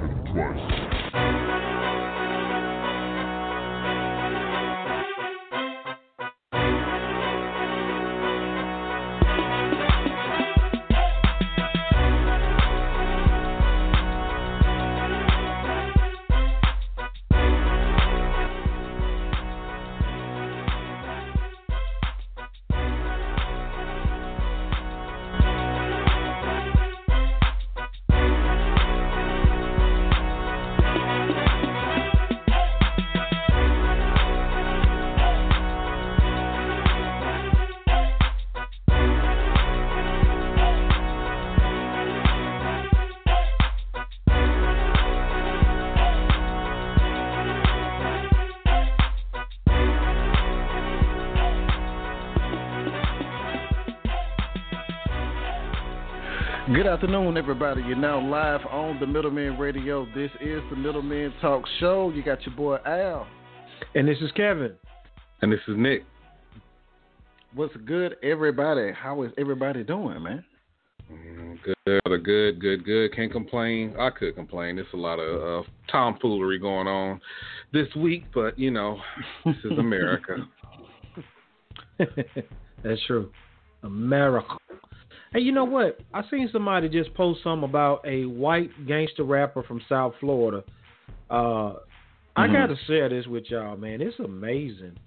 and twice. Good afternoon, everybody. You're now live on the Middleman Radio. This is the Middleman Talk Show. You got your boy Al. And this is Kevin. And this is Nick. What's good, everybody? How is everybody doing, man? Mm, good, good, good, good. Can't complain. I could complain. There's a lot of uh, tomfoolery going on this week, but you know, this is America. That's true. America. Hey, you know what? I seen somebody just post something about a white gangster rapper from South Florida. Uh, mm-hmm. I gotta share this with y'all, man. It's amazing.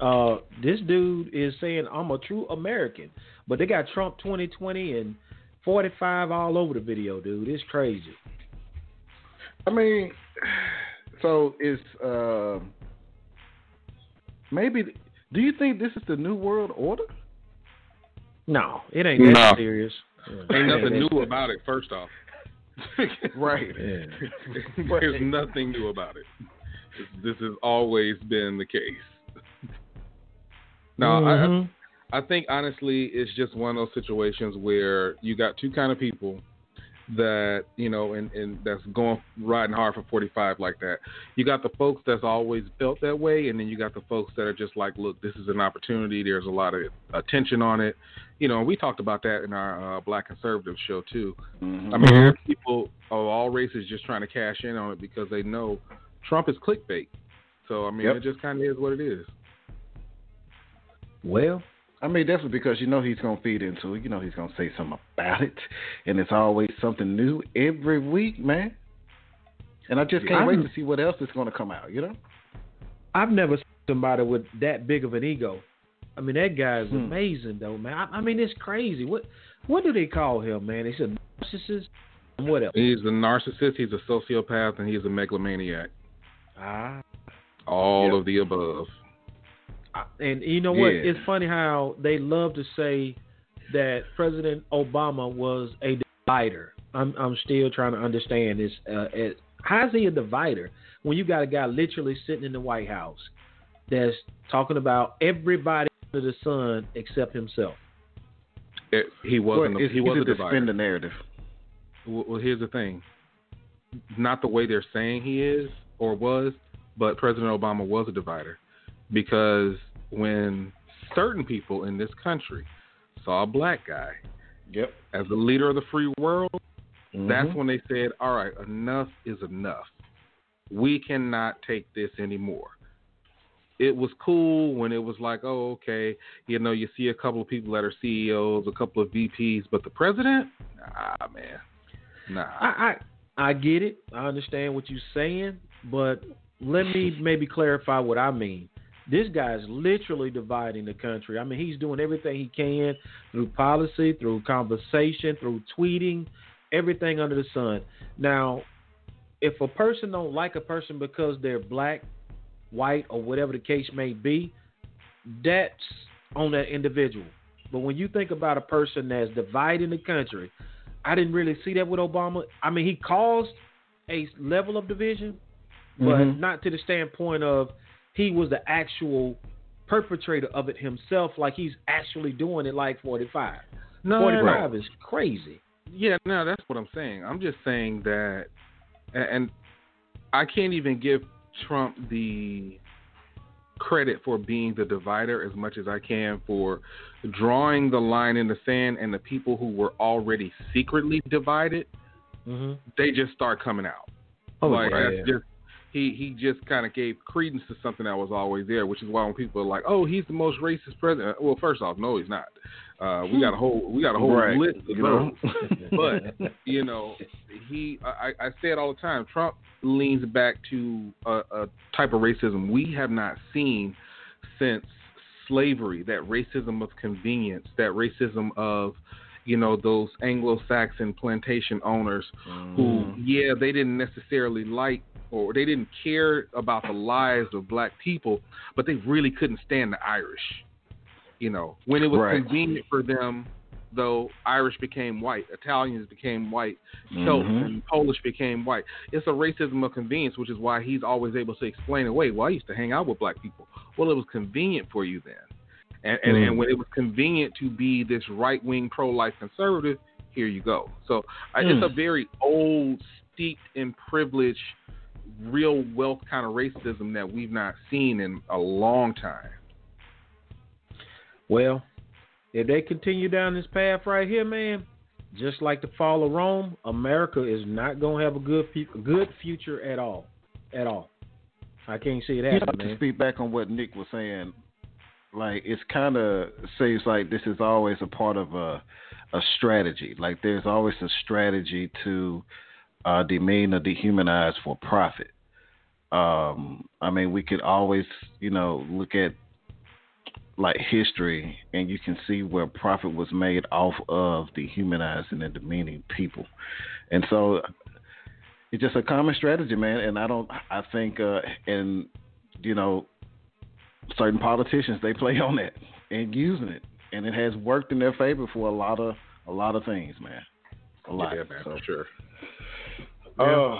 Uh, this dude is saying I'm a true American, but they got Trump 2020 and 45 all over the video, dude. It's crazy. I mean, so it's uh, maybe. Do you think this is the new world order? No, it ain't that No. serious. Ain't nothing new about it. First off, right. Yeah. There's nothing new about it. This, this has always been the case. no, Mhm. I, I think honestly, it's just one of those situations where you got two kind of people that you know, and, and that's going riding hard for 45 like that. You got the folks that's always felt that way, and then you got the folks that are just like, look, this is an opportunity. There's a lot of attention on it. You know, we talked about that in our uh, Black Conservative show too. Mhm. I mean, there are people of all races just trying to cash in on it because they know Trump is clickbait. So I mean, Yep. it just kind of is what it is. Well, I mean, definitely because you know he's gonna feed into it. You know he's gonna say something about it, and it's always something new every week, man. And I just can't Yeah. wait to see what else is gonna come out. You know? I've never seen somebody with that big of an ego. I mean, that guy is Hmm. amazing, though, man. I, I mean, it's crazy. What what do they call him, man? He's a narcissist. What else? He's a narcissist. He's a sociopath, and he's a megalomaniac. Ah, All Yep. of the above. And you know what? Yeah. It's funny how they love to say that President Obama was a divider. I'm I'm still trying to understand this. Uh, it, how is he a divider when you got a guy literally sitting in the White House that's talking about everybody under the sun except himself? It, he wasn't. Well, a, he was a easy to divider. spin the narrative. Well, well, here's the thing. Not the way they're saying he is or was, but President Obama was a divider because when certain people in this country saw a black guy Yep. as the leader of the free world, Mm-hmm. that's when they said, "All right, enough is enough. We cannot take this anymore." It was cool when it was like, "Oh, okay, you know, you see a couple of people that are CEOs, a couple of VPs, but the president, nah, man, nah." I, I I get it. I understand what you're saying, but let me maybe clarify what I mean. This guy's literally dividing the country. I mean, he's doing everything he can through policy, through conversation, through tweeting, everything under the sun. Now, if a person don't like a person because they're black, white, or whatever the case may be, that's on that individual. But when you think about a person that's dividing the country, I didn't really see that with Obama. I mean, he caused a level of division, but Mhm. not to the standpoint of he was the actual perpetrator of it himself, like he's actually doing it like 45. No, 45 is crazy. Yeah, no, that's what I'm saying. I'm just saying that, and- and I can't even give Trump the credit for being the divider as much as I can for drawing the line in the sand and the people who were already secretly divided, Mm-hmm. they just start coming out. Oh, like right. that's just he he just kind of gave credence to something that was always there, which is why when people are like, "Oh, he's the most racist president," well, first off, no, he's not. Uh, we got a whole we got a whole Right, list of you know? but you know, he I, I say it all the time. Trump leans back to a, a type of racism we have not seen since slavery. That racism of convenience. That racism of you know those Anglo-Saxon plantation owners who, yeah, they didn't necessarily like or they didn't care about the lives of black people, but they really couldn't stand the Irish. You know, when it was Right. convenient for them, though, Irish became white, Italians became white, Celts Mhm. and Polish became white. It's a racism of convenience, which is why he's always able to explain away. Well, I used to hang out with black people. Well, it was convenient for you then. And and, Mm. and when it was convenient to be this right wing pro life conservative, here you go. So I it's Mm. a very old, steeped in privilege, real wealth kind of racism that we've not seen in a long time. Well, if they continue down this path right here, man, just like the fall of Rome, America is not going to have a good good future at all, at all. I can't see it You know, happening, to speak back on what Nick was saying, like it's kind of seems like this is always a part of a a strategy. Like there's always a strategy to uh, demean or dehumanize for profit. Um, I mean, we could always, you know, look at like history, and you can see where profit was made off of dehumanizing and demeaning people, and so it's just a common strategy, man. And I don't, I think, uh, and you know, certain politicians they play on that and using it, and it has worked in their favor for a lot of a lot of things, man. A lot. Yeah, man, So, for sure. Oh,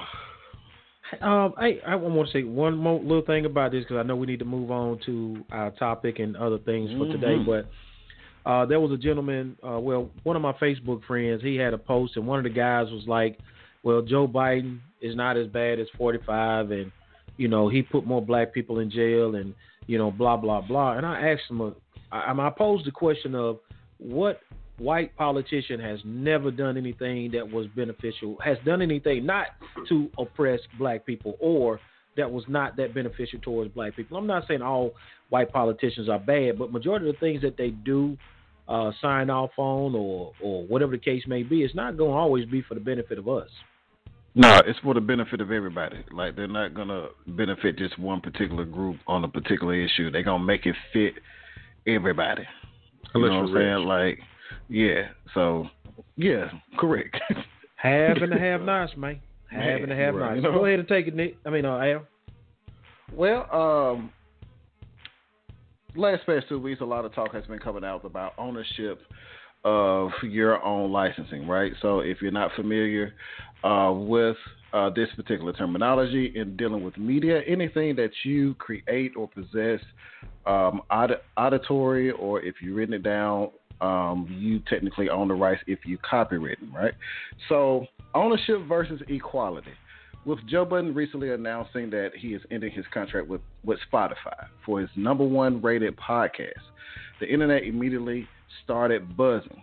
Um, I I want to say one more little thing about this because I know we need to move on to our topic and other things for today. Mhm. But uh, there was a gentleman, uh, well, one of my Facebook friends, he had a post, and one of the guys was like, "Well, Joe Biden is not as bad as 45, and you know he put more black people in jail, and you know blah blah blah." And I asked him, a, I, I posed the question of what white politician has never done anything that was beneficial, has done anything not to oppress black people or that was not that beneficial towards black people. I'm not saying all white politicians are bad, but majority of the things that they do uh, sign off on or or whatever the case may be, it's not going to always be for the benefit of us. no, it's for the benefit of everybody. Like they're not gonna benefit just one particular group on a particular issue. They're gonna make it fit everybody. You Unless know what I'm saying? Like, yeah. So, yeah, correct. Have and the have nots, man. Have Man, and the have right. nots. Go ahead and take it, Nick. I mean, uh, Al. Well, um, last past two weeks, a lot of talk has been coming out about ownership of your own licensing, right? So, if you're not familiar uh, with uh, this particular terminology in dealing with media, anything that you create or possess, um, aud- auditory, or if you've written it down, um, you technically own the rights if you copywritten, right? So, ownership versus equality with Joe Budden recently announcing that he is ending his contract with, with Spotify for his number one rated podcast, the internet immediately started buzzing.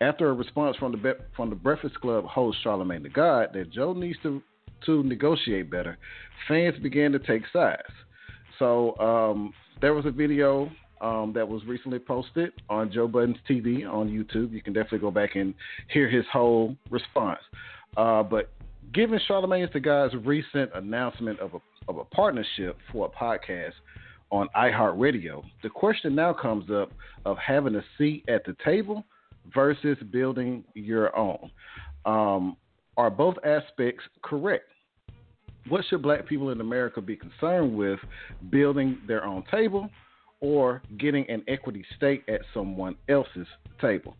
After a response from the from the Breakfast Club host Charlamagne the God that Joe needs to to negotiate better, fans began to take sides. So um, there was a video um, that was recently posted on Joe Budden's TV on YouTube. You can definitely go back and hear his whole response. Uh, but given Charlamagne the God's recent announcement of a of a partnership for a podcast on iHeartRadio, the question now comes up of having a seat at the table versus building your own. Um, are both aspects correct? What should black people in America be concerned with building their own table or getting an equity stake at someone else's table?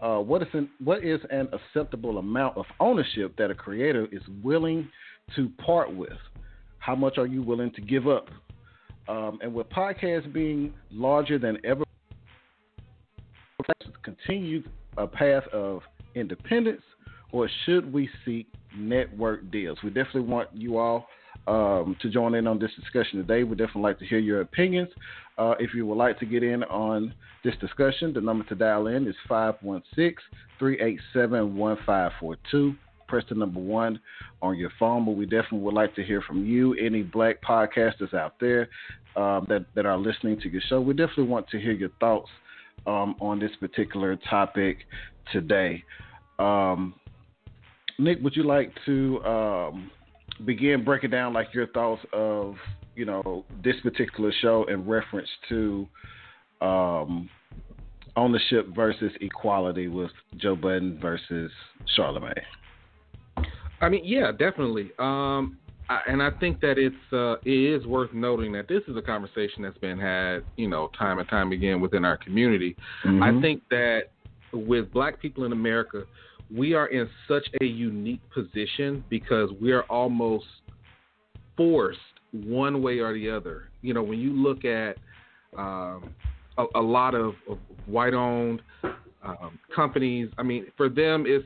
uh, what is an, what is an acceptable amount of ownership that a creator is willing to part with? How much are you willing to give up? Um, and with podcasts being larger than ever, continue a path of independence, or should we seek network deals? We definitely want you all um, to join in on this discussion today. We'd definitely like to hear your opinions. Uh, if you would like to get in on this discussion, the number to dial in is 516 387 1542. Press the number one on your phone, but we definitely would like to hear from you, any black podcasters out there um, that, that are listening to your show. We definitely want to hear your thoughts um, on this particular topic today. Um, Nick, would you like to um, begin breaking down like your thoughts of you know this particular show in reference to um, ownership versus equality with Joe Budden versus Charlamagne. I mean, yeah, definitely. Um, I, and I think that it's uh, it is worth noting that this is a conversation that's been had, you know, time and time again within our community. Mm-hmm. I think that with Black people in America, we are in such a unique position because we are almost forced one way or the other. You know, when you look at um, a, a, lot of, of white-owned um, companies, I mean, for them, it's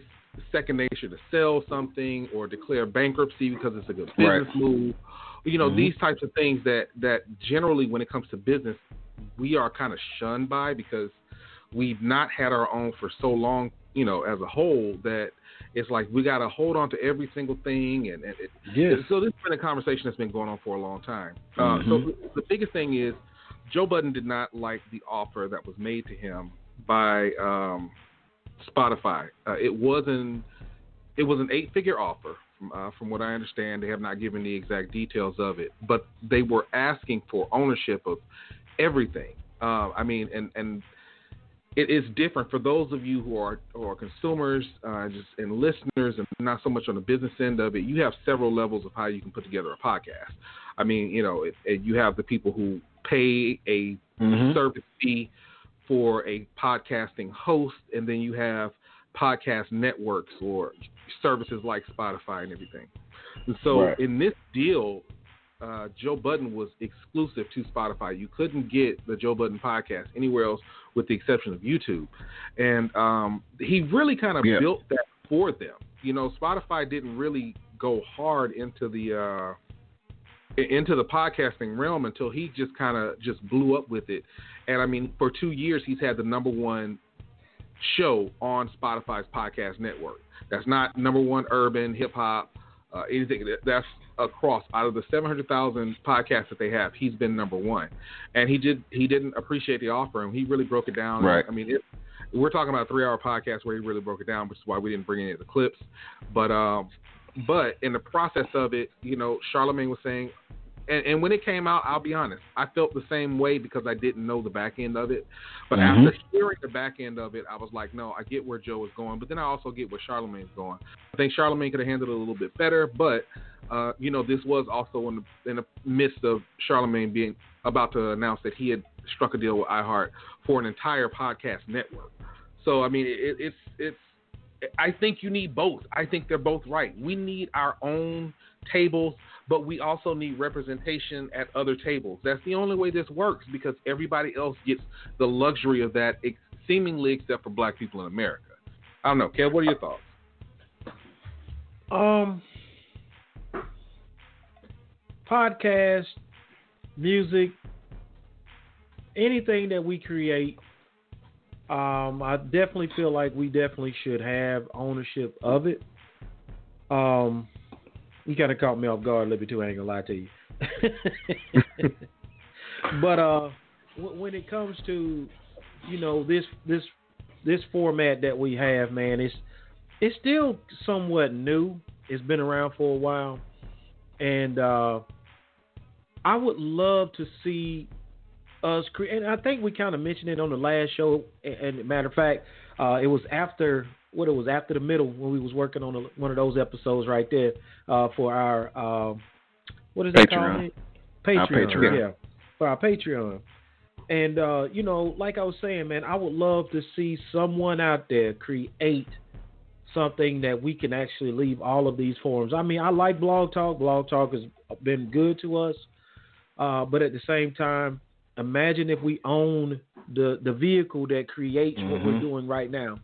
second nature to sell something or declare bankruptcy because it's a good business right. move. You know, mm-hmm. these types of things that that generally, when it comes to business, we are kind of shunned by because we've not had our own for so long you know, as a whole, that it's like we got to hold on to every single thing, and, and it, yes. so this has been a conversation that's been going on for a long time. Uh, mm-hmm. so the biggest thing is Joe Budden did not like the offer that was made to him by um, Spotify. Uh, it wasn't it was an eight figure offer. From, uh, from what I understand, they have not given the exact details of it, but they were asking for ownership of everything. Uh, I mean, and and it is different for those of you who are who are consumers uh, just and listeners and not so much on the business end of it. You have several levels of how you can put together a podcast. I mean, you know, it, it, you have the people who pay a mm-hmm. service fee for a podcasting host, and then you have podcast networks or services like Spotify and everything. And so, right. in this deal, uh, Joe Budden was exclusive to Spotify. You couldn't get the Joe Budden podcast anywhere else, with the exception of YouTube. And um, he really kind of yeah. built that for them. You know, Spotify didn't really go hard into the uh, into the podcasting realm until he just kind of just blew up with it. And I mean, for two years, he's had the number one show on Spotify's podcast network. That's not number one urban hip hop, uh, anything. That's across out of the 700,000 podcasts that they have, he's been number one, and he did he didn't appreciate the offer, and he really broke it down. Right. I mean, it, we're talking about a three-hour podcast where he really broke it down, which is why we didn't bring any of the clips. But um, but in the process of it, you know, Charlamagne was saying, and, and, when it came out, I'll be honest, I felt the same way because I didn't know the back end of it. But mm-hmm. after hearing the back end of it, I was like, no, I get where Joe is going, but then I also get where Charlamagne's going. I think Charlamagne could have handled it a little bit better, but uh, you know, this was also in the, in the midst of Charlamagne being about to announce that he had struck a deal with iHeart for an entire podcast network. So I mean, it, it's it's. I think you need both. I think they're both right. We need our own tables, but we also need representation at other tables. That's the only way this works because everybody else gets the luxury of that, seemingly except for black people in America. I don't know, Kev. What are your thoughts? Um, podcast, music, anything that we create. Um, I definitely feel like we definitely should have ownership of it. Um, you kind of caught me off guard, a Libby. Too, I ain't gonna lie to you. but uh, w- when it comes to you know this this this format that we have, man, it's it's still somewhat new. It's been around for a while, and uh, I would love to see us create. And I think we kind of mentioned it on the last show. And, matter of fact, uh, it was after what it was after the middle when we was working on a, one of those episodes right there uh, for our um, what is that Patreon. called? Patreon. Patreon. Yeah, for our Patreon. And uh, you know, like I was saying, man, I would love to see someone out there create something that we can actually leave all of these forums. I mean, I like Blog Talk. Blog Talk has been good to us, uh, but at the same time, imagine if we own the the vehicle that creates mm-hmm. what we're mm-hmm. doing right now.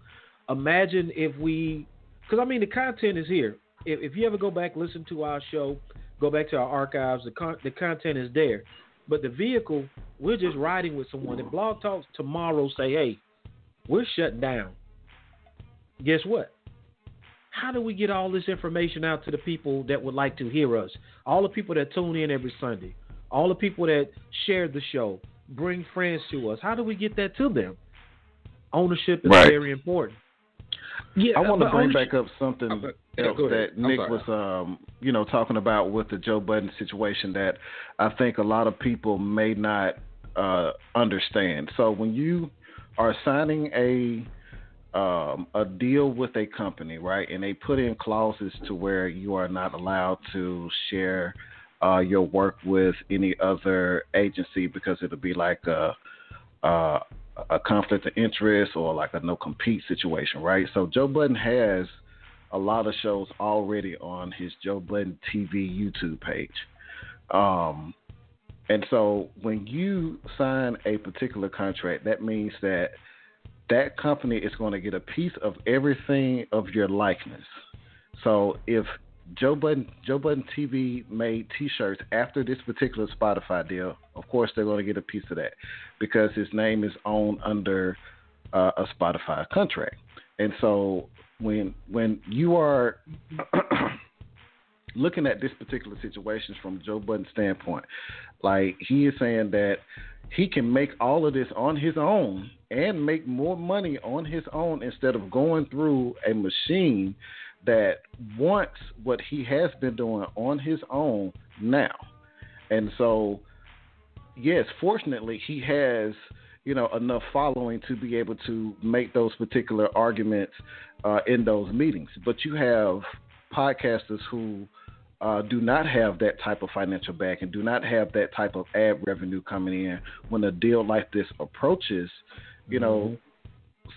Imagine if we, because I mean, the content is here. If, if you ever go back listen to our show, go back to our archives, the con- the content is there. But the vehicle, we're just riding with someone. If Blog Talks tomorrow say, hey, we're shut down, guess what? How do we get all this information out to the people that would like to hear us? All the people that tune in every Sunday, all the people that share the show, bring friends to us. How do we get that to them? Ownership is right. very important. Yeah, I want to bring back up something else that Nick was, um, you know, talking about with the Joe Budden situation that I think a lot of people may not uh, understand. So when you are signing a um, a deal with a company, right, and they put in clauses to where you are not allowed to share uh, your work with any other agency because it'll be like a, a a conflict of interest or like a no compete situation, right? So Joe Budden has a lot of shows already on his Joe Budden TV YouTube page. Um, and so when you sign a particular contract, that means that that company is going to get a piece of everything of your likeness. So if Joe Budden Joe Budden TV made T-shirts after this particular Spotify deal. Of course, they're going to get a piece of that because his name is owned under uh, a Spotify contract. And so when when you are looking at this particular situation from Joe Budden's standpoint, like he is saying that he can make all of this on his own and make more money on his own instead of going through a machine that wants what he has been doing on his own now. And so, yes, fortunately, he has you know enough following to be able to make those particular arguments uh, in those meetings. But you have podcasters who uh, do not have that type of financial back and do not have that type of ad revenue coming in when a deal like this approaches. You mm-hmm. know,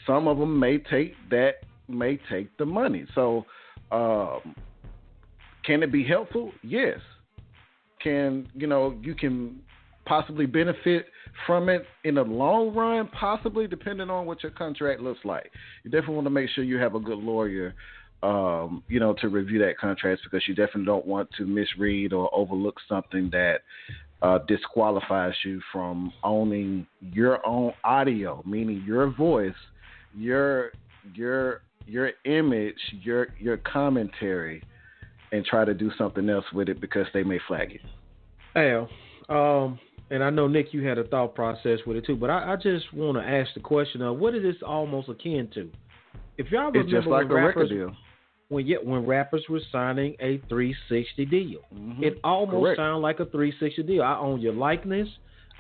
some of them may take that may take the money. So, um, can it be helpful? Yes. Can you know you can possibly benefit from it in the long run, possibly depending on what your contract looks like. You definitely want to make sure you have a good lawyer, um, you know, to review that contract because you definitely don't want to misread or overlook something that uh, disqualifies you from owning your own audio, meaning your voice, your your your image, your your commentary, and try to do something else with it because they may flag it. Al, um, and I know Nick, you had a thought process with it too, but I, I just want to ask the question of what is this almost akin to? If y'all remember, it's just like a rappers, record deal. When yeah, when rappers were signing a 360 deal, mm-hmm. it almost sounded like a 360 deal. I own your likeness.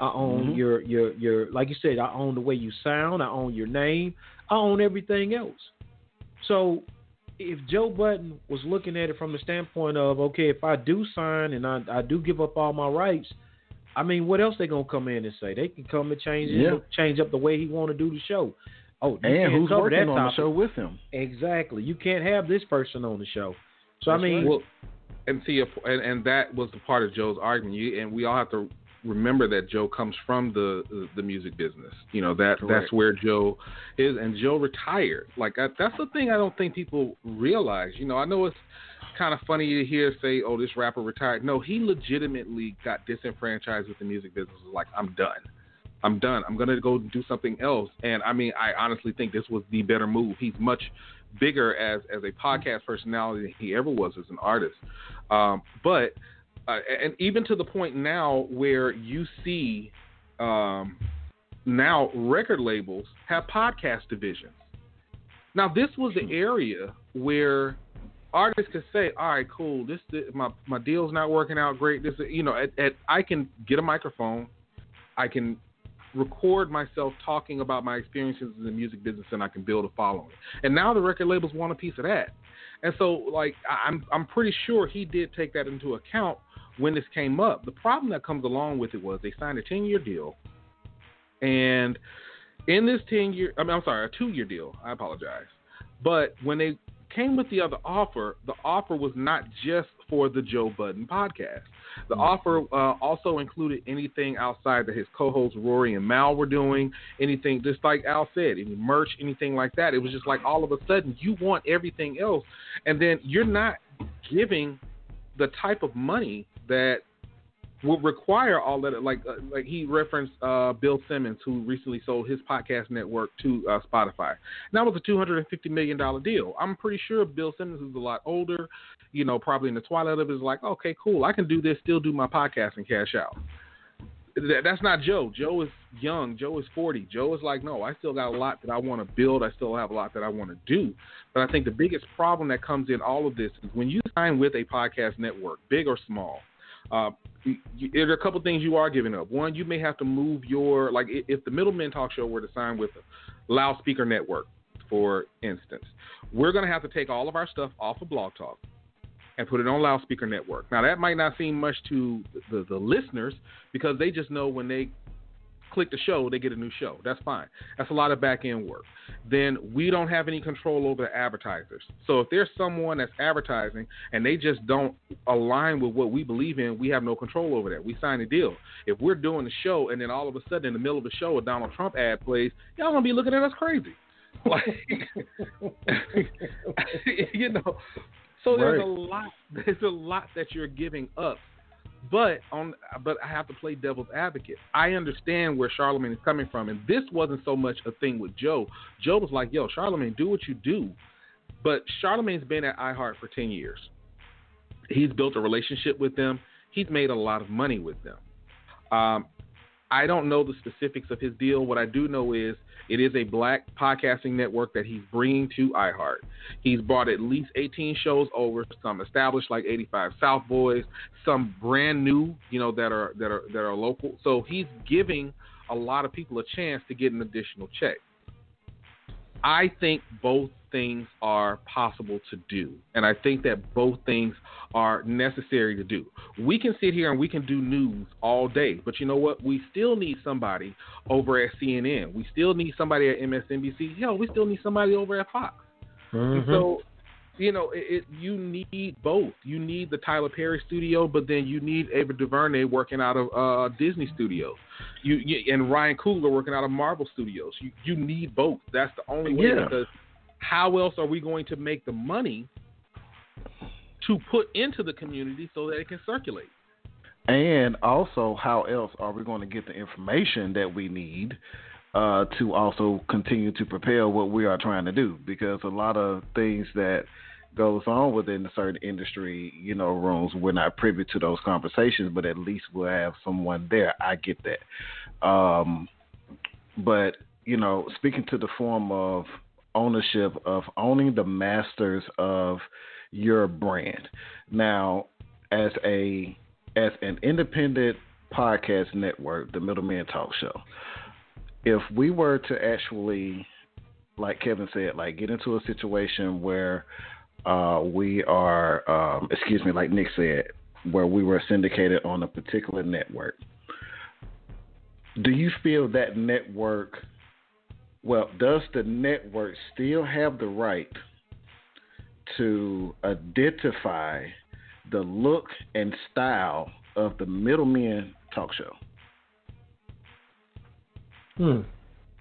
I own mm-hmm. your your your like you said. I own the way you sound. I own your name. I own everything else. So if Joe Budden was looking at it from the standpoint of, okay, if I do sign and I, I do give up all my rights, I mean, what else they gonna come in and say? They can come and change yeah. it, change up the way he want to do the show. Oh, and who's working on the show with him? Exactly. You can't have this person on the show. So That's I mean, well, and see, and, and that was the part of Joe's argument. You, and we all have to remember that Joe comes from the the music business. You know that Correct. that's where Joe is, and Joe retired. Like I, that's the thing I don't think people realize. You know, I know it's kind of funny to hear say, "Oh, this rapper retired." No, he legitimately got disenfranchised with the music business. Like, I'm done. I'm done. I'm gonna go do something else. And I mean, I honestly think this was the better move. He's much bigger as as a podcast personality than he ever was as an artist. Um, but uh, and even to the point now where you see um, now record labels have podcast divisions. Now this was the area where artists could say, "All right, cool. This, this my my deal's not working out great. This, you know, at, at, I can get a microphone, I can record myself talking about my experiences in the music business, and I can build a following. And now the record labels want a piece of that. And so, like, I'm I'm pretty sure he did take that into account when this came up. The problem that comes along with it was they signed a 10 year deal. And in this 10 year, I mean, I'm sorry, a two year deal, I apologize. But when they came with the other offer, the offer was not just for the Joe Budden podcast. The mm-hmm. offer uh, also included anything outside that his co-hosts Rory and Mal were doing, anything just like Al said, any merch, anything like that. It was just like all of a sudden you want everything else, and then you're not giving the type of money that would require all that. Like uh, like he referenced uh, Bill Simmons, who recently sold his podcast network to uh, Spotify. And that was a two hundred and fifty million dollar deal. I'm pretty sure Bill Simmons is a lot older, you know, probably in the twilight of it, is like, okay, cool, I can do this, still do my podcast and cash out. That's not Joe. Joe is young. Joe is 40. Joe is like, no, I still got a lot that I want to build. I still have a lot that I want to do. But I think the biggest problem that comes in all of this is when you sign with a podcast network, big or small, uh, there are a couple things you are giving up. One, you may have to move your like if the Middlemen Talk Show were to sign with a loudspeaker network, for instance, we're going to have to take all of our stuff off of Blog Talk and put it on loudspeaker network. Now that might not seem much to the, the listeners because they just know when they click the show, they get a new show. That's fine. That's a lot of back end work. Then we don't have any control over the advertisers. So if there's someone that's advertising and they just don't align with what we believe in, we have no control over that. We sign a deal. If we're doing the show and then all of a sudden in the middle of the show a Donald Trump ad plays, y'all gonna be looking at us crazy. Like you know. So there's a lot there's a lot that you're giving up but on, but I have to play devil's advocate. I understand where Charlamagne is coming from, and this wasn't so much a thing with Joe. Joe was like, "Yo, Charlamagne, do what you do," but Charlamagne's been at iHeart for ten years. He's built a relationship with them. He's made a lot of money with them. Um, I don't know the specifics of his deal. What I do know is it is a black podcasting network that he's bringing to iHeart. He's brought at least 18 shows over, some established like 85 South Boys, some brand new, you know, that are that are that are local. So he's giving a lot of people a chance to get an additional check. I think both things are possible to do. And I think that both things are necessary to do. We can sit here and we can do news all day, but you know what? We still need somebody over at CNN. We still need somebody at MSNBC. Hell, we still need somebody over at Fox. Mm-hmm. So you know, it, it, you need both. You need the Tyler Perry studio, but then you need Ava DuVernay working out of uh, Disney Studios. You, you, and Ryan Coogler working out of Marvel Studios. You you need both. That's the only way yeah. because how else are we going to make the money to put into the community so that it can circulate? And also, how else are we going to get the information that we need uh, to also continue to propel what we are trying to do? Because a lot of things that goes on within a certain industry, you know, rooms, we're not privy to those conversations, but at least we'll have someone there. I get that. Um, but, you know, speaking to the form of ownership of owning the masters of your brand. Now, as a as an independent podcast network, the Middleman Talk Show, if we were to actually, like Kevin said, like get into a situation where uh, we are, um, excuse me, like Nick said, where we were syndicated on a particular network. Do you feel that network? Well, does the network still have the right to identify the look and style of the Middlemen Talk Show? Hmm.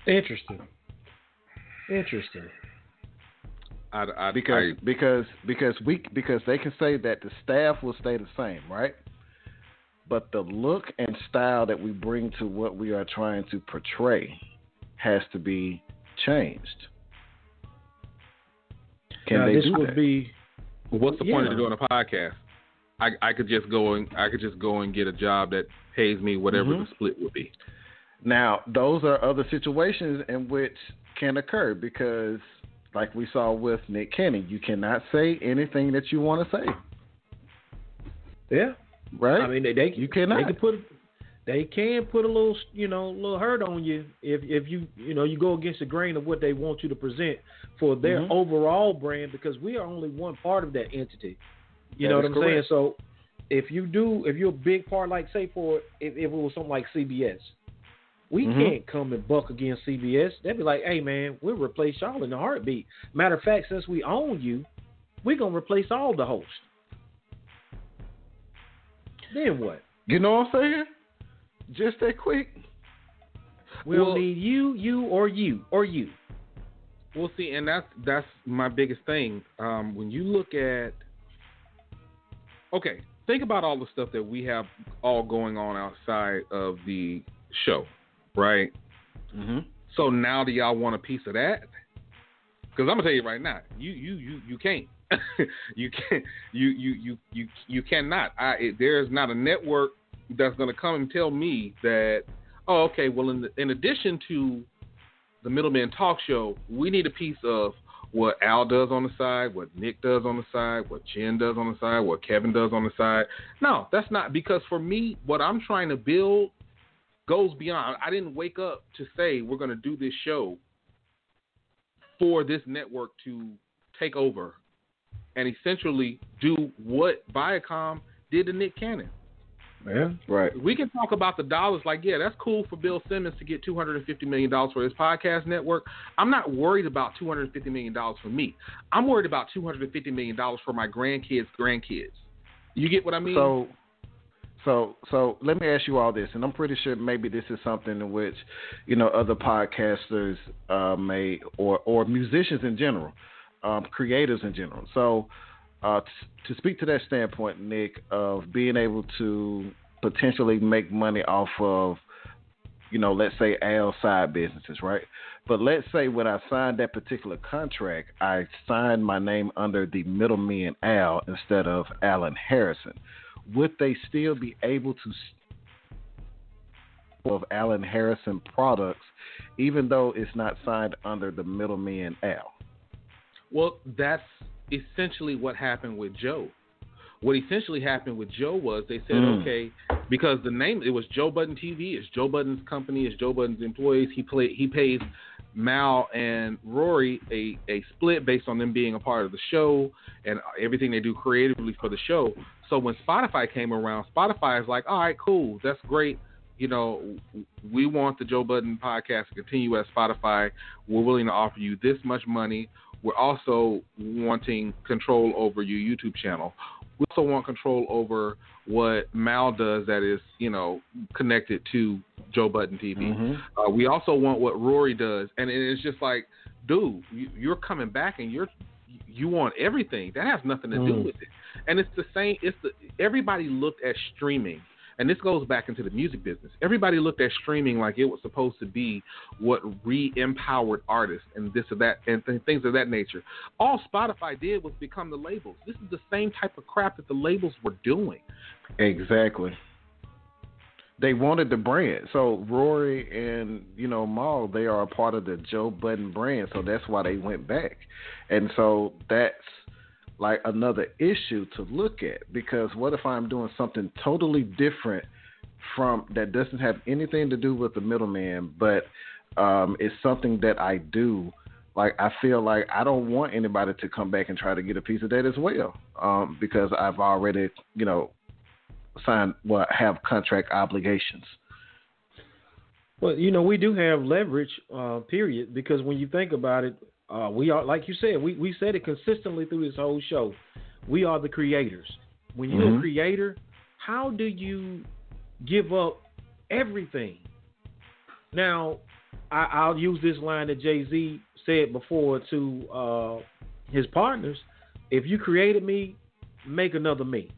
Interesting. Interesting. I, I, because I, because because we because they can say that the staff will stay the same, right? But the look and style that we bring to what we are trying to portray has to be changed. Can now, they this do would that? be what's the yeah. point of doing a podcast? I, I could just go and I could just go and get a job that pays me whatever mm-hmm. the split would be. Now, those are other situations in which can occur because like we saw with Nick Cannon, you cannot say anything that you want to say. Yeah, right. I mean, they, they you cannot. They can put they can put a little you know little hurt on you if if you you know you go against the grain of what they want you to present for their mm-hmm. overall brand because we are only one part of that entity. You that know what I'm correct. saying? So if you do if you're a big part like say for if, if it was something like CBS, We Mhm. can't come and buck against CBS. They'd be like, "Hey, man, we'll replace y'all in a heartbeat." Matter of fact, since we own you, we're gonna replace all the hosts. Then what? You know what I'm saying? Just that quick. We don't Well- need you, you, or you, or you. We'll see, and that's that's my biggest thing. Um, when you look at, okay, think about all the stuff that we have all going on outside of the show, right? Mm-hmm. So now do y'all want a piece of that? Because I'm gonna tell you right now, you you you you can't. you can't. You you you you you cannot. I it, there's not a network that's gonna come and tell me that. Oh, okay. Well, in the, in addition to the Middleman Talk Show, we need a piece of what Al does on the side, what Nick does on the side, what Jen does on the side, what Kevin does on the side. No, that's not because for me, what I'm trying to build goes beyond. I didn't wake up to say we're going to do this show for this network to take over and essentially do what Viacom did to Nick Cannon. Yeah. Right. We can talk about the dollars, like, yeah, that's cool for Bill Simmons to get $250 million for his podcast network. I'm not worried about $250 million for me. I'm worried about $250 million for my grandkids' grandkids. You get what I mean? So, so, so let me ask you all this, and I'm pretty sure maybe this is something in which, you know, other podcasters uh, may, or or musicians in general, um, creators in general. So, uh, to speak to that standpoint, Nick, of being able to potentially make money off of, you know, let's say Al side businesses, right? But let's say when I signed that particular contract, I signed my name under the middleman Al instead of Alan Harrison. Would they still be able to of Alan Harrison products, even though it's not signed under the middleman Al? Well, that's essentially what happened with Joe. What essentially happened with Joe was they said, Mm. okay, because the name it was Joe Budden TV, it's Joe Budden's company, it's Joe Budden's employees. He play he pays Mal and Rory a, a split based on them being a part of the show and everything they do creatively for the show. So when Spotify came around, Spotify is like, all right, cool, that's great. You know, we want the Joe Budden podcast to continue at Spotify. We're willing to offer you this much money. We're also wanting control over your YouTube channel. We also want control over what Mal does that is, you know, connected to Joe Budden TV. Mhm. Uh, we also want what Rory does, and it's just like, dude, you, you're coming back and you're you want everything. That has nothing to do Mm. with it. And it's the same. It's the everybody looked at streaming, and this goes back into the music business. Everybody looked at streaming like it was supposed to be what re-empowered artists and this or that and th- things of that nature. All Spotify did was become the labels. This is the same type of crap that the labels were doing. Exactly. They wanted the brand. So Rory and you know Mal, they are a part of the Joe Budden brand, so that's why they went back. And so that's like another issue to look at because what if I'm doing something totally different from that doesn't have anything to do with the middleman, but um, it's something that I do. Like I feel like I don't want anybody to come back and try to get a piece of that as well, um, because I've already, you know, signed well have contract obligations. Well, you know, we do have leverage, uh, period, because when you think about it, uh, we are, like you said, we, we said it consistently through this whole show. We are the creators. When you're Mhm. a creator, how do you give up everything? Now, I, I'll use this line that Jay Z said before to uh, his partners if you created me, make another me.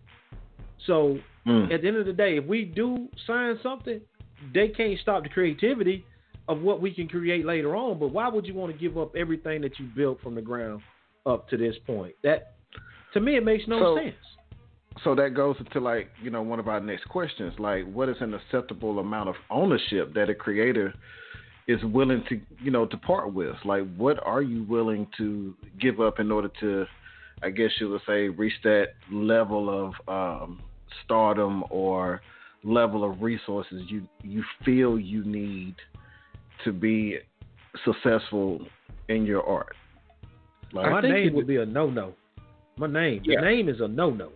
So Mm. at the end of the day, if we do sign something, they can't stop the creativity of what we can create later on. But why would you want to give up everything that you built from the ground up to this point? That to me, it makes no So- sense. So that goes into like you know one of our next questions, like what is an acceptable amount of ownership that a creator is willing to you know to part with? Like what are you willing to give up in order to, I guess you would say, reach that level of um, stardom or level of resources you you feel you need to be successful in your art. Like, My think name it would be a no no. My name, Yeah. the name is a no no.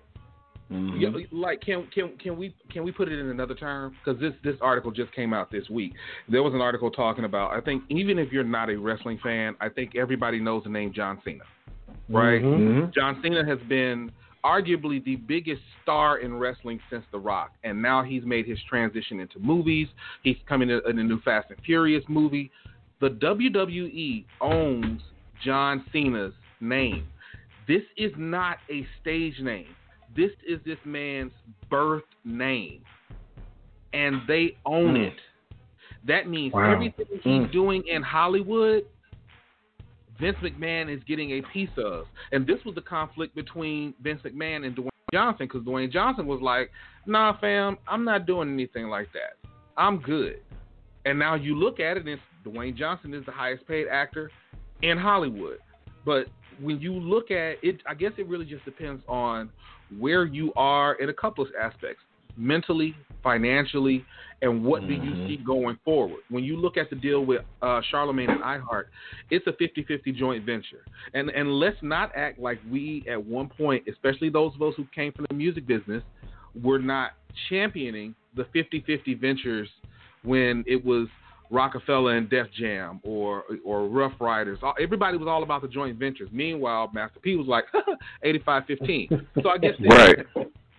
Mm-hmm. Yeah, like can can can we can we put it in another term? Because this this article just came out this week. There was an article talking about. I think even if you're not a wrestling fan, I think everybody knows the name John Cena, right? Mm-hmm. mm-hmm. John Cena has been arguably the biggest star in wrestling since The Rock, and now he's made his transition into movies. He's coming in a new Fast and Furious movie. The WWE owns John Cena's name. This is not a stage name. This is this man's birth name. And they own mm. it. That means wow. everything he's mm. doing in Hollywood, Vince McMahon is getting a piece of. And this was the conflict between Vince McMahon and Dwayne Johnson because Dwayne Johnson was like, nah, fam, I'm not doing anything like that. I'm good. And now you look at it, and Dwayne Johnson is the highest paid actor in Hollywood. But when you look at it, I guess it really just depends on where you are in a couple of aspects mentally, financially, and what mm-hmm. do you mm-hmm. see going forward? When you look at the deal with uh, Charlamagne and iHeart, it's a 50-50 joint venture. And and let's not act like we at one point, especially those of us who came from the music business, were not championing the 50-50 ventures when it was – Roc-A-Fella and Def Jam or or Ruff Ryders. Everybody was all about the joint ventures. Meanwhile, Master P was like 85-15. So I guess right.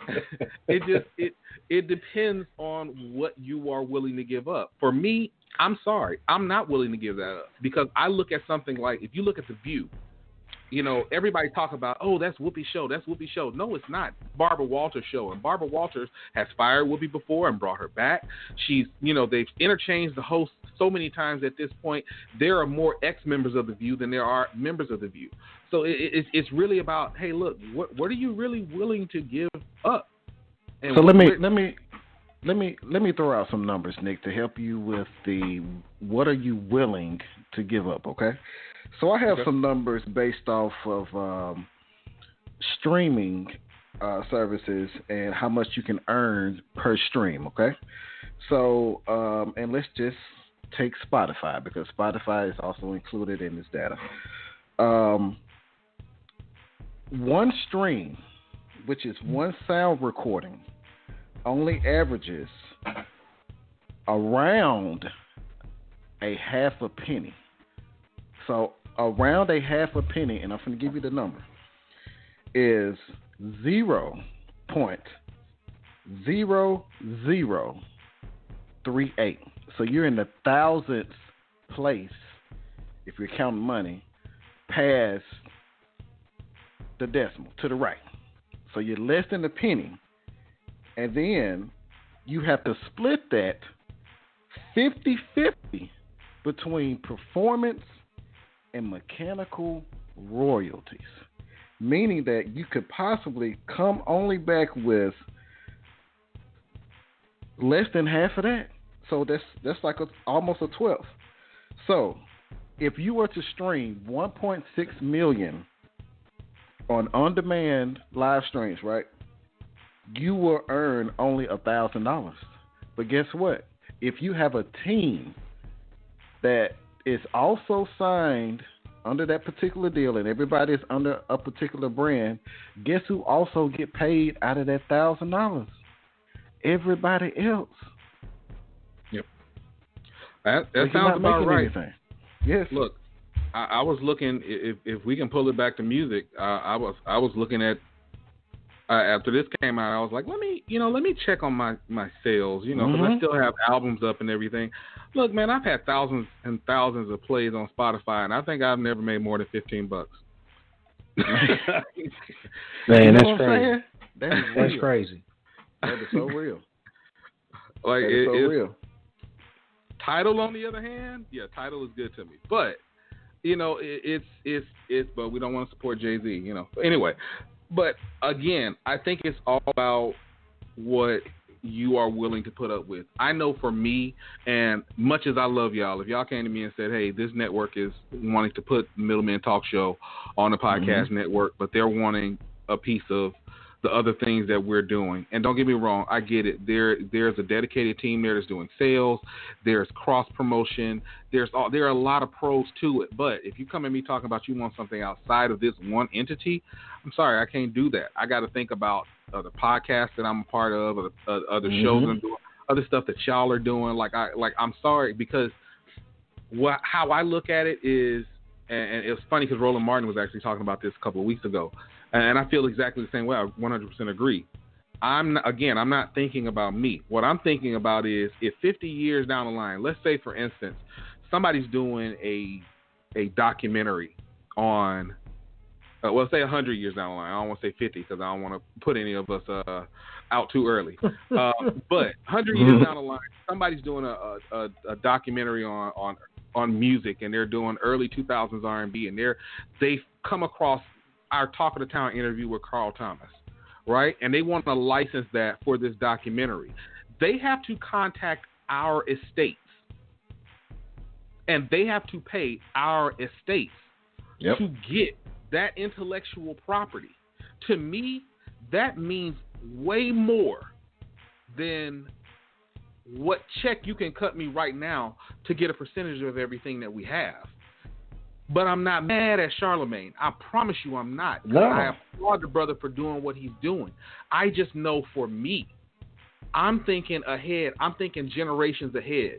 it just it it depends on what you are willing to give up. For me, I'm sorry, I'm not willing to give that up because I look at something like if you look at the View, you know, everybody talk about, oh, that's Whoopi's show, that's Whoopi's show. No, it's not. Barbara Walters' show, and Barbara Walters has fired Whoopi before and brought her back. She's, you know, they've interchanged the host so many times at this point. There are more ex members of the View than there are members of the View. So it, it, it's really about, hey, look, what what are you really willing to give up? And so let me let me let me let me throw out some numbers, Nick, to help you with the what are you willing to give up? Okay. So I have okay. some numbers based off of um, streaming uh, services and how much you can earn per stream. Okay, so um, and let's just take Spotify because Spotify is also included in this data. Um, one stream, which is one sound recording, only averages around a half a penny. So around a half a penny, and I'm going to give you the number, is zero point zero zero three eight. So you're in the thousandth place if you're counting money past the decimal to the right. So you're less than a penny. And then you have to split that 50 50 between performance and mechanical royalties, meaning that you could possibly come only back with less than half of that. So that's that's like a, almost a twelfth. So if you were to stream 1.6 million on on-demand live streams, right? You will earn only a thousand dollars. But guess what? If you have a team that is also signed under that particular deal and everybody is under a particular brand, guess who also get paid out of that thousand dollars? Everybody else. Yep. That that sounds about right. Anything. Yes. Look, I, I, was looking if if we can pull it back to music. Uh, I was I was looking at uh, after this came out, I was like, let me, you know, let me check on my my sales, you know, because mm-hmm. I still have albums up and everything. Look, man, I've had thousands and thousands of plays on Spotify, and I think I've never made more than fifteen bucks. man, that's crazy. That's, that's crazy. That is so real. Like that is it, so real. Tidal, on the other hand, yeah, Tidal is good to me, but you know, it, it's it's it's. But we don't want to support Jay Z, you know. Anyway, but again, I think it's all about what you are willing to put up with. I know for me, and much as I love y'all, if y'all came to me and said, "Hey, this network is wanting to put Middleman Talk Show on the podcast mm-hmm. network, but they're wanting a piece of the other things that we're doing. And don't get me wrong, I get it. There there's a dedicated team there that's doing sales. There's cross promotion. There's all there are a lot of pros to it. But if you come at me talking about you want something outside of this one entity, I'm sorry, I can't do that. I got to think about other podcasts that I'm a part of, other, other mm-hmm. shows I'm doing, other stuff that y'all are doing. Like I like I'm sorry because what how I look at it is, and, and it was funny because Roland Martin was actually talking about this a couple of weeks ago and I feel exactly the same way. I 100% agree. I'm again, I'm not thinking about me. What I'm thinking about is if 50 years down the line, let's say for instance, somebody's doing a a documentary on, uh, well, say 100 years down the line. I don't want to say 50 because I don't want to put any of us uh, out too early. Uh, but 100 years down the line, somebody's doing a, a, a documentary on on on music and they're doing early 2000s R&B and they're they've come across our Talk of the Town interview with Carl Thomas, right? And they want to license that for this documentary. They have to contact our estates, and they have to pay our estates yep. to get that intellectual property. To me, that means way more than what check you can cut me right now to get a percentage of everything that we have. But I'm not mad at Charlamagne. I promise you, I'm not. No. I applaud the brother for doing what he's doing. I just know for me, I'm thinking ahead. I'm thinking generations ahead.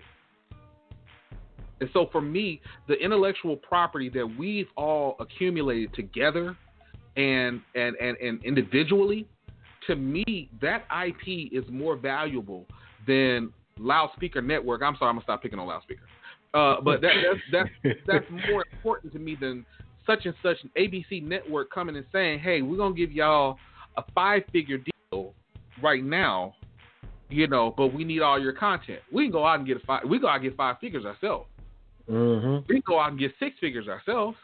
And so for me, the intellectual property that we've all accumulated together and and and, and individually, to me, that IP is more valuable than loudspeaker network. I'm sorry, I'm gonna stop picking on loudspeaker. Uh, but that, that's that's that's more important to me than such and such an ABC network coming and saying, "Hey, we're gonna give y'all a five-figure deal right now, you know, but we need all your content. We can go out and get a five. We go out and get five figures ourselves. Mm-hmm. We can go out and get six figures ourselves.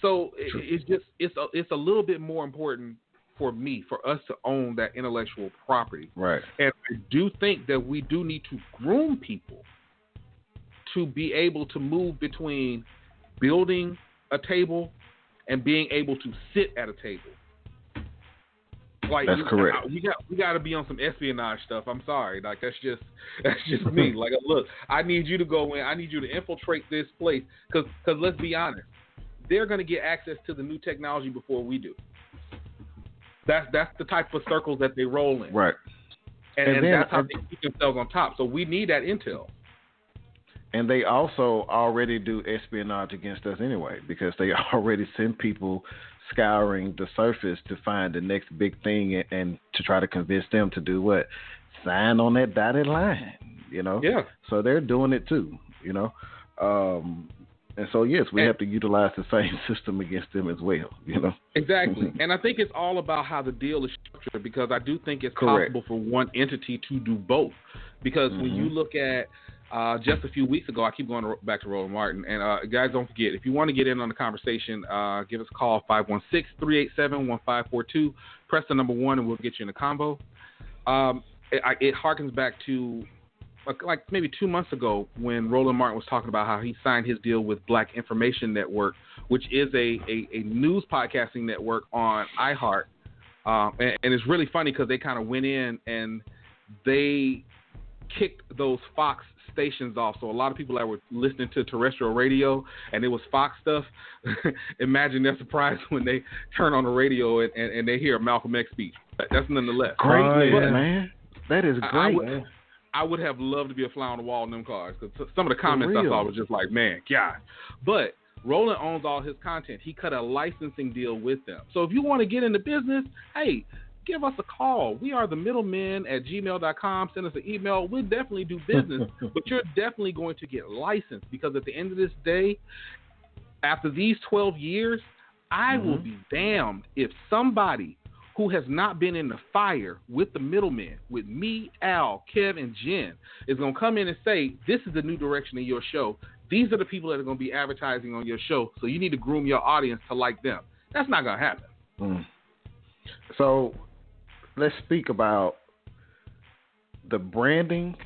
So it, it's just it's a it's a little bit more important for me for us to own that intellectual property. Right. And I do think that we do need to groom people to be able to move between building a table and being able to sit at a table. Like that's correct. we got we got to be on some espionage stuff. I'm sorry, like that's just that's just me. Like, look, I need you to go in. I need you to infiltrate this place because because let's be honest, they're going to get access to the new technology before we do. That's that's the type of circles that they roll in. Right. And, and, and then, that's how they keep themselves on top. So we need that intel and they also already do espionage against us anyway because they already send people scouring the surface to find the next big thing and, and to try to convince them to do what? Sign on that dotted line you know? Yeah. So they're doing it too you know? Um and so yes we and, have to utilize the same system against them as well you know? Exactly. And i think it's all about how the deal is structured because i do think it's Correct. possible for one entity to do both. Because mm-hmm. when you look at uh, just a few weeks ago, I keep going back to Roland Martin. And uh, guys, don't forget, if you want to get in on the conversation, uh, give us a call 516 387 1542. Press the number one, and we'll get you in the combo. Um, it, it harkens back to like maybe two months ago when Roland Martin was talking about how he signed his deal with Black Information Network, which is a, a, a news podcasting network on iHeart. Um, and, and it's really funny because they kind of went in and they kicked those Fox stations off. So a lot of people that were listening to terrestrial radio and it was Fox stuff, imagine their surprise when they turn on the radio and, and, and they hear Malcolm X speech. That's nonetheless great, oh, yeah, man. That is great. I, I, would, I, would, have loved to be a fly on the wall in them cars because some of the comments I saw was just like, man, God. But Roland owns all his content. He cut a licensing deal with them. So if you want to get into business, hey, give us a call. We are the middlemen at gmail.com. Send us an email. We'll definitely do business, but you're definitely going to get licensed because at the end of this day, after these 12 years, I mm-hmm. will be damned if somebody who has not been in the fire with the middlemen, with me, Al, Kev, and Jen, is going to come in and say, This is the new direction of your show. These are the people that are going to be advertising on your show, so you need to groom your audience to like them. That's not going to happen. Mm. So let's speak about the branding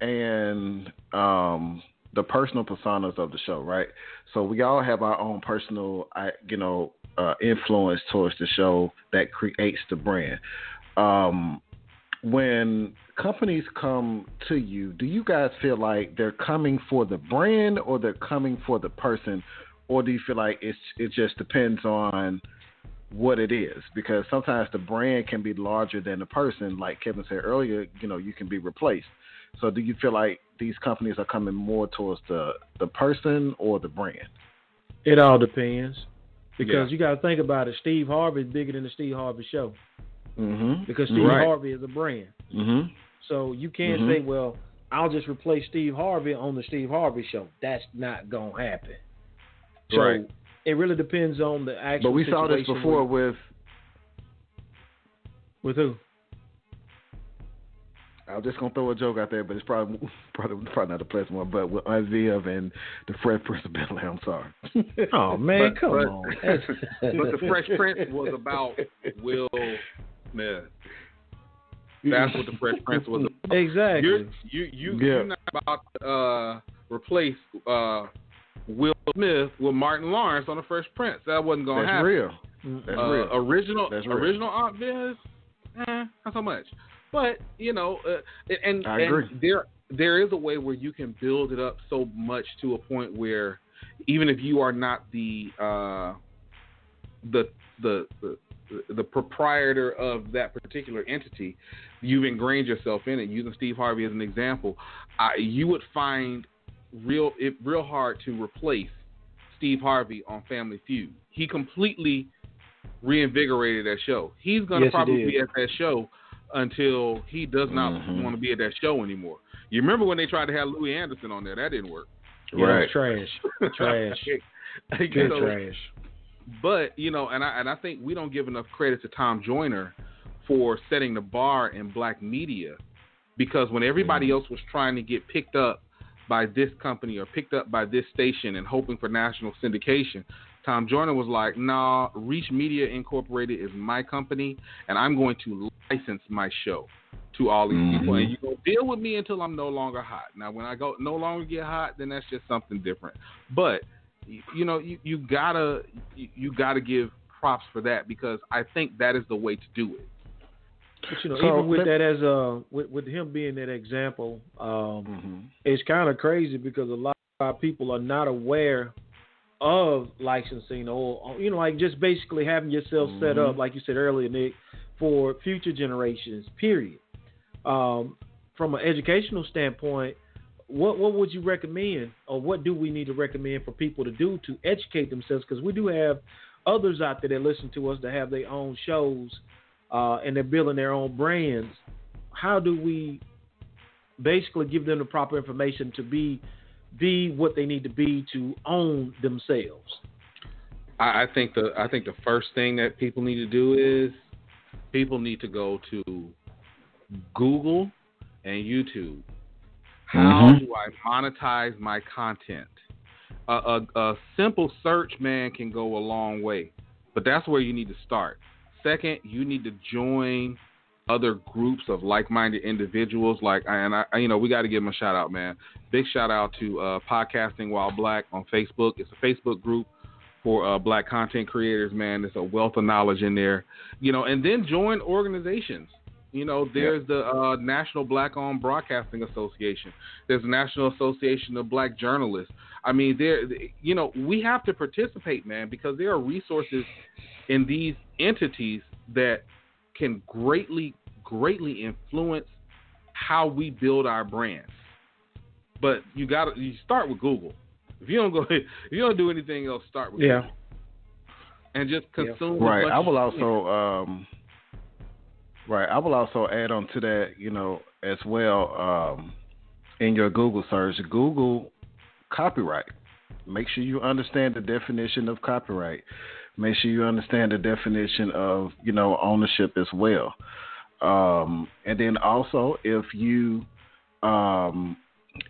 and um, the personal personas of the show, right? So we all have our own personal, you know, uh, influence towards the show that creates the brand. Um, when companies come to you, do you guys feel like they're coming for the brand or they're coming for the person, or do you feel like it's it just depends on what it is? Because sometimes the brand can be larger than the person. Like Kevin said earlier, you know, you can be replaced. So do you feel like these companies are coming more towards the the person or the brand? It all depends. Because yeah. you got to think about it. Steve Harvey is bigger than the Steve Harvey Show. Mm-hmm. Because Steve right. Harvey is a brand. Mm-hmm. So you can't mm-hmm. say, well, I'll just replace Steve Harvey on the Steve Harvey Show. That's not gonna happen. So right. It really depends on the actual. But we saw this before with. With who? I was just gonna throw a joke out there, but it's probably probably probably not a pleasant one. But with Isaiah and the Fresh Prince of Bel Air, I'm sorry. oh man, but, come but, on. but the Fresh Prince was about Will Smith. That's what the Fresh Prince was about. Exactly. You're, you you yeah. you're not about to uh, replace uh, Will Smith with Martin Lawrence on the Fresh Prince. That wasn't going to happen. Real. That's uh, real. Original That's real. original Aunt Viv, eh, not so much. But you know, uh, and, and there there is a way where you can build it up so much to a point where even if you are not the uh, the, the the the proprietor of that particular entity, you've ingrained yourself in it. Using Steve Harvey as an example, I, you would find real it real hard to replace Steve Harvey on Family Feud. He completely reinvigorated that show. He's going to yes, probably be at that show until he does not mm-hmm. want to be at that show anymore. You remember when they tried to have Louie Anderson on there? That didn't work. Yeah, right. trash. Trash. Good trash. But you know, and I and I think we don't give enough credit to Tom Joyner for setting the bar in black media, because when everybody mm-hmm. else was trying to get picked up by this company or picked up by this station and hoping for national syndication, Tom Joyner was like, "Nah, Reach Media Incorporated is my company, and I'm going to license my show to all these mm-hmm. people, and you go deal with me until I'm no longer hot. Now, when I go no longer get hot, then that's just something different. But you know, you, you gotta you, you gotta give props for that because I think that is the way to do it. But you know, So, even with that as a with, with him being that example, um, Mm-hmm. it's kind of crazy because a lot of people are not aware of licensing or you know like just basically having yourself set Mhm. up like you said earlier nick for future generations period um, from an educational standpoint what what would you recommend or what do we need to recommend for people to do to educate themselves because we do have others out there that listen to us that have their own shows uh, and they're building their own brands how do we basically give them the proper information to be be what they need to be to own themselves. I, I think the I think the first thing that people need to do is people need to go to Google and YouTube. How Mhm. do I monetize my content? A, a, a simple search, man, can go a long way, but that's where you need to start. Second, you need to join other groups of like-minded individuals. Like, and I, you know, we got to give them a shout out, man. Big shout out to uh, Podcasting While Black on Facebook. It's a Facebook group for uh, black content creators, man. There's a wealth of knowledge in there, you know. And then join organizations. You know, there's the uh, National Black Owned Broadcasting Association. There's the National Association of Black Journalists. I mean, there, you know, we have to participate, man, because there are resources in these entities that can greatly, greatly influence how we build our brands. But you got to you start with Google. If you don't go, if you don't do anything else, start with Yeah. Google. and just consume. as Right. I will also um right, I will also add on to that, you know, as well, um in your Google search, Google copyright. Make sure you understand the definition of copyright. Make sure you understand the definition of, you know, ownership as well. Um and then also if you um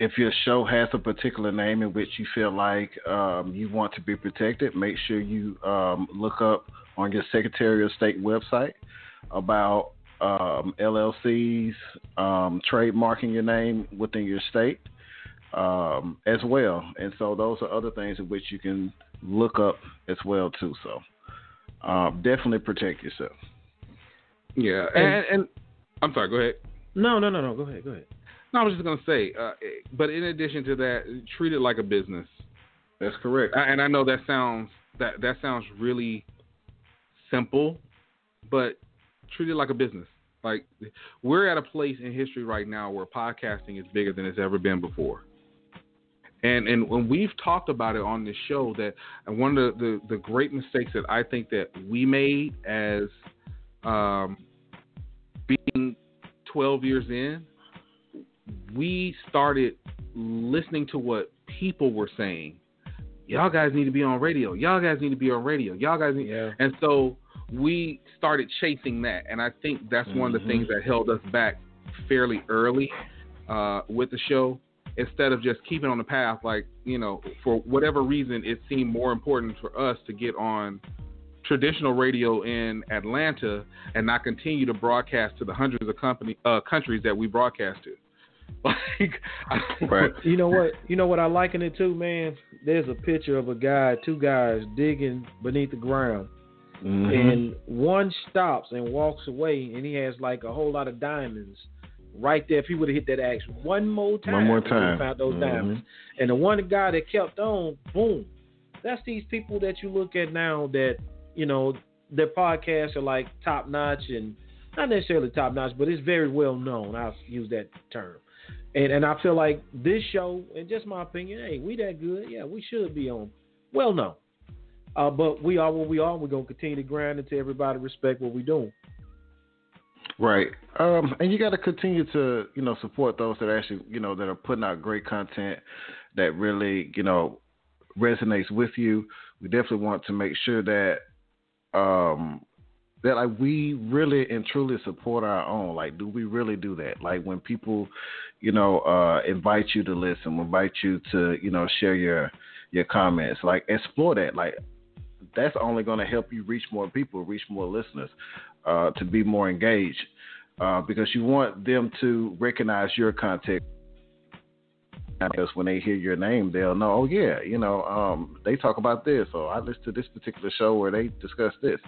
if your show has a particular name in which you feel like um, you want to be protected, make sure you um, look up on your Secretary of State website about um, LLCs um, trademarking your name within your state. um, as well. And so those are other things in which you can look up as well too. So um, definitely protect yourself. Yeah, and, and, I'm sorry. Go ahead. No, no, no, no. Go ahead. Go ahead. No, I was just gonna say, uh, but in addition to that, treat it like a business. That's correct. And I know that sounds that that sounds really simple, but treat it like a business. Like we're at a place in history right now where podcasting is bigger than it's ever been before. And and when we've talked about it on this show, that one of the, the, the great mistakes that I think that we made as um, being 12 years in, we started listening to what people were saying. Y'all guys need to be on radio. Y'all guys need to be on radio. Y'all guys need. Yeah. And so we started chasing that, and I think that's mm-hmm. one of the things that held us back fairly early uh, with the show instead of just keeping on the path, like, you know, for whatever reason, it seemed more important for us to get on traditional radio in Atlanta and not continue to broadcast to the hundreds of company uh, countries that we broadcast to. Like, right. You know what? You know what I liken it to, man. There's a picture of a guy, two guys digging beneath the ground, mm-hmm. and one stops and walks away, and he has like a whole lot of diamonds right there. If he would have hit that axe one more time, one more time, found those mm-hmm. diamonds. And the one guy that kept on, boom. That's these people that you look at now that you know their podcasts are like top notch and not necessarily top notch, but it's very well known. I'll use that term. And and I feel like this show, and just my opinion, hey, we that good. Yeah, we should be on. Well known. Uh, but we are what we are. We're gonna continue to grind until everybody respect what we're doing. Right. Um, and you got to continue to, you know, support those that actually, you know, that are putting out great content that really, you know, resonates with you. We definitely want to make sure that, um, that like we really and truly support our own. Like, do we really do that? Like when people, you know, uh, invite you to listen, invite you to, you know, share your your comments. Like, explore that. Like, that's only going to help you reach more people, reach more listeners uh, to be more engaged uh, because you want them to recognize your content. Because when they hear your name, they'll know, oh yeah, you know, um, they talk about this, or I listen to this particular show where they discuss this.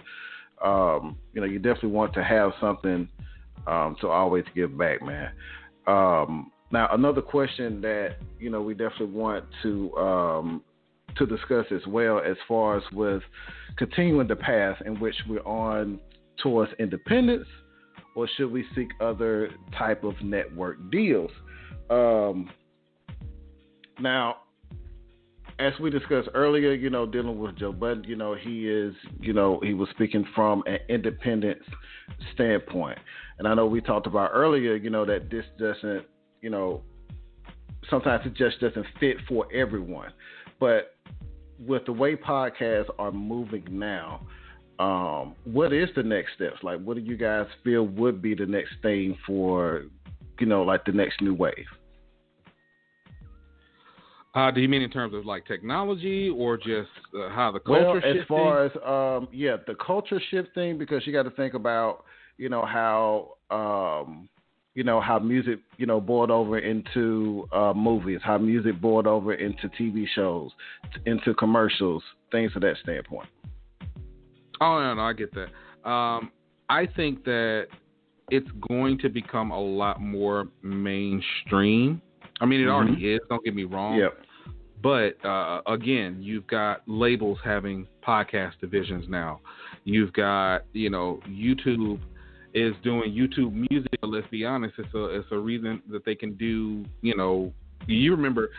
Um, you know, you definitely want to have something um, to always give back, man. Um, now, another question that you know we definitely want to um, to discuss as well, as far as with continuing the path in which we're on towards independence, or should we seek other type of network deals? Um, now, as we discussed earlier, you know, dealing with Joe Budden, you know, he is, you know, he was speaking from an independent standpoint. And I know we talked about earlier, you know, that this doesn't, you know, sometimes it just doesn't fit for everyone. But with the way podcasts are moving now, um, what is the next steps? Like, what do you guys feel would be the next thing for, you know, like the next new wave? Uh, do you mean in terms of like technology or just uh, how the culture? Well, as far as um, yeah, the culture shifting because you got to think about you know how um, you know how music you know boiled over into uh, movies, how music boiled over into TV shows, into commercials, things of that standpoint. Oh no, no, I get that. Um, I think that it's going to become a lot more mainstream. I mean, it mm-hmm. already is. Don't get me wrong. Yep. But uh, again, you've got labels having podcast divisions now. You've got, you know, YouTube is doing YouTube music. Let's be honest, it's a it's a reason that they can do. You know, you remember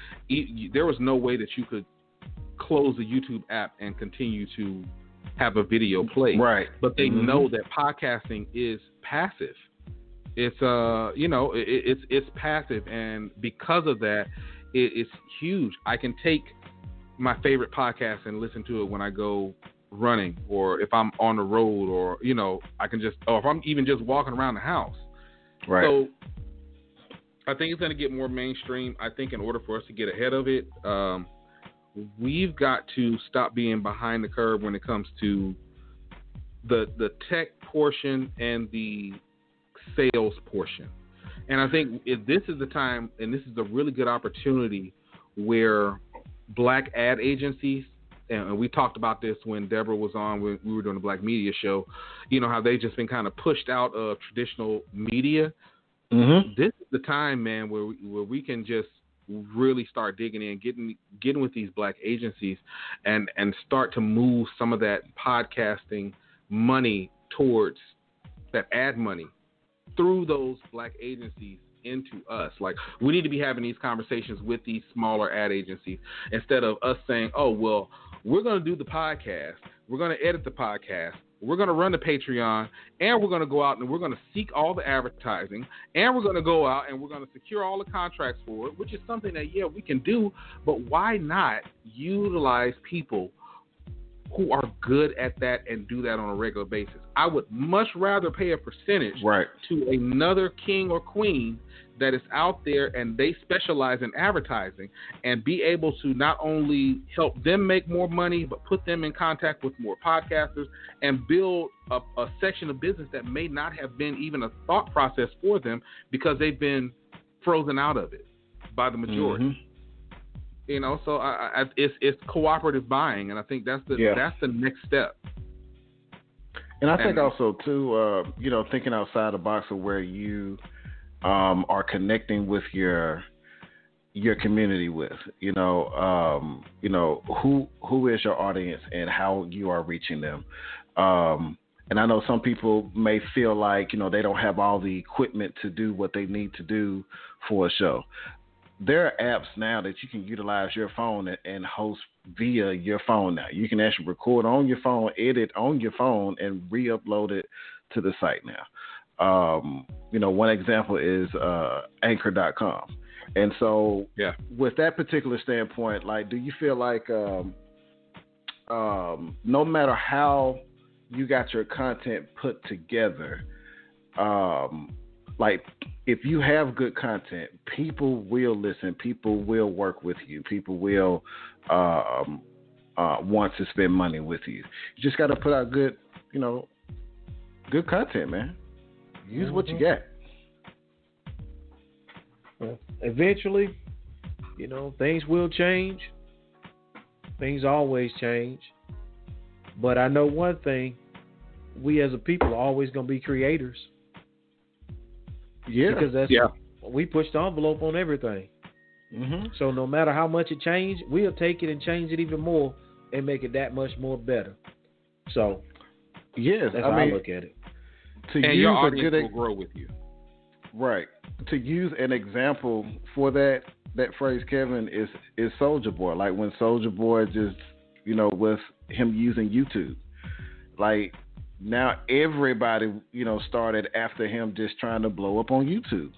there was no way that you could close the YouTube app and continue to have a video play. Right. But they mm-hmm. know that podcasting is passive. It's uh, you know, it, it's it's passive, and because of that, it, it's huge. I can take my favorite podcast and listen to it when I go running, or if I'm on the road, or you know, I can just, or if I'm even just walking around the house. Right. So I think it's going to get more mainstream. I think in order for us to get ahead of it, um, we've got to stop being behind the curve when it comes to the the tech portion and the sales portion. And I think if this is the time, and this is a really good opportunity where black ad agencies, and we talked about this when Deborah was on when we were doing the Black Media Show, you know how they've just been kind of pushed out of traditional media. Mm-hmm. This is the time, man, where we, where we can just really start digging in, getting getting with these black agencies, and and start to move some of that podcasting money towards that ad money through those black agencies into us. Like we need to be having these conversations with these smaller ad agencies instead of us saying, "Oh, well, we're going to do the podcast. We're going to edit the podcast. We're going to run the Patreon, and we're going to go out and we're going to seek all the advertising, and we're going to go out and we're going to secure all the contracts for it, which is something that yeah we can do. But why not utilize people who are good at that and do that on a regular basis. I would much rather pay a percentage Right. to another king or queen that is out there and they specialize in advertising and be able to not only help them make more money, but put them in contact with more podcasters and build a, a section of business that may not have been even a thought process for them because they've been frozen out of it by the majority. Mhm. You know, so I, I, it's it's cooperative buying, and I think that's the Yeah. that's the next step. And I think And- also too, uh, you know, thinking outside the box of where you um, are connecting with your your community with, you know, um, you know who who is your audience and how you are reaching them. Um, and I know some people may feel like you know they don't have all the equipment to do what they need to do for a show. There are apps now that you can utilize your phone and, host via your phone now. You can actually record on your phone, edit on your phone, and re-upload it to the site now. Um, you know, one example is uh, Anchor.com, and so Yeah. with that particular standpoint, like, do you feel like um, um, no matter how you got your content put together, um, like if you have good content, people will listen. People will work with you. People will um, uh, want to spend money with you. You just got to put out good, you know, good content, man. Use what you got. Well, eventually, you know, things will change. Things always change. But I know one thing we as a people are always going to be creators Yeah. because that's Yeah. we push the envelope on everything. hmm So no matter how much it changed, we'll take it and change it even more and make it that much more better. So Yes. that's I how mean, I look at it. to And use your a audience good will grow with you. Right. To use an example for that that phrase, Kevin, is is Soulja Boy. Like when Soulja Boy just you know, with him using YouTube. Like now everybody, you know, started after him just trying to blow up on YouTube.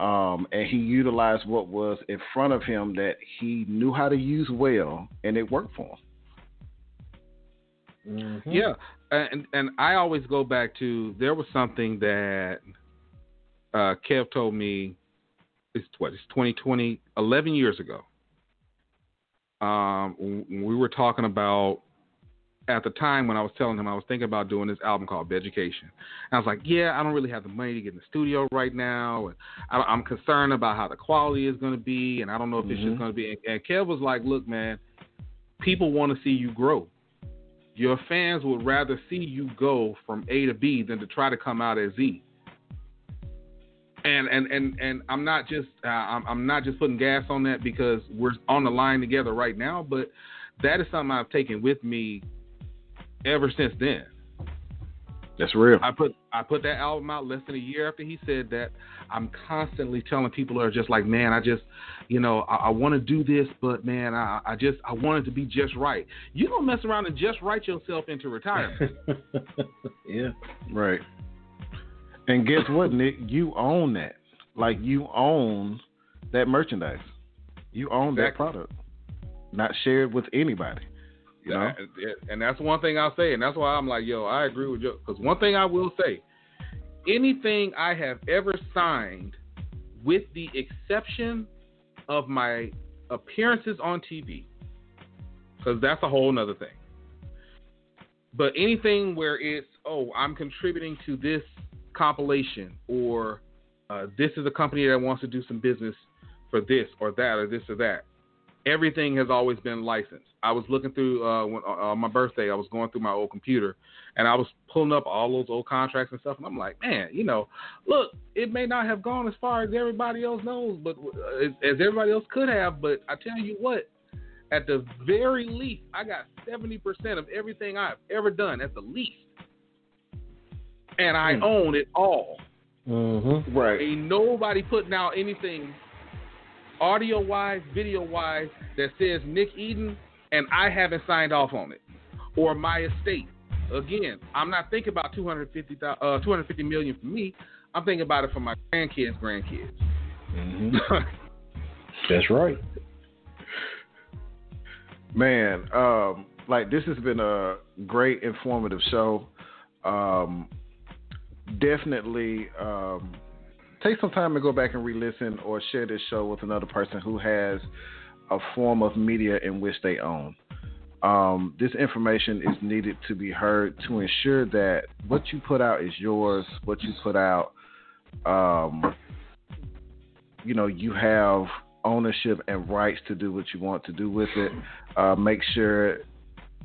Um, and he utilized what was in front of him that he knew how to use well and it worked for him. Yeah, and and I always go back to there was something that uh, Kev told me. It's what it's 2020, 11 years ago. Um, we were talking about at the time when I was telling him I was thinking about doing this album called Education. And I was like, yeah, I don't really have the money to get in the studio right now, and I, I'm concerned about how the quality is going to be, and I don't know if it's just Mhm. going to be. And, and Kev was like, look, man, people want to see you grow your fans would rather see you go from A to B than to try to come out as Z. And and and and I'm not just uh, I'm I'm not just putting gas on that because we're on the line together right now, but that is something I've taken with me ever since then. That's real. I put I put that album out less than a year after he said that. I'm constantly telling people who are just like, man, I just, you know, I, I want to do this, but man, I, I just I want it to be just right. You don't mess around and just write yourself into retirement. yeah. Right. And guess what, Nick? You own that. Like you own that merchandise. You own that product. Not shared with anybody. You know? Yeah, and that's one thing I'll say, and that's why I'm like, yo, I agree with you. Because one thing I will say, anything I have ever signed, with the exception of my appearances on TV, because that's a whole nother thing. But anything where it's, oh, I'm contributing to this compilation, or uh, this is a company that wants to do some business for this or that or this or that. Everything has always been licensed. I was looking through uh, when, uh, on my birthday. I was going through my old computer, and I was pulling up all those old contracts and stuff. And I'm like, man, you know, look, it may not have gone as far as everybody else knows, but uh, as, as everybody else could have. But I tell you what, at the very least, I got 70% of everything I've ever done, at the least. And I mm. own it all. Mm-hmm. Right. Ain't nobody putting out anything audio wise, video wise that says Nick Eden and I haven't signed off on it. Or my estate. Again, I'm not thinking about 250, uh, 250 million for me. I'm thinking about it for my grandkids' grandkids. Mm-hmm. That's right. Man, um, like this has been a great informative show. Um, definitely um, take some time to go back and re-listen or share this show with another person who has a form of media in which they own. Um, this information is needed to be heard to ensure that what you put out is yours. What you put out, um, you know, you have ownership and rights to do what you want to do with it. Uh, make sure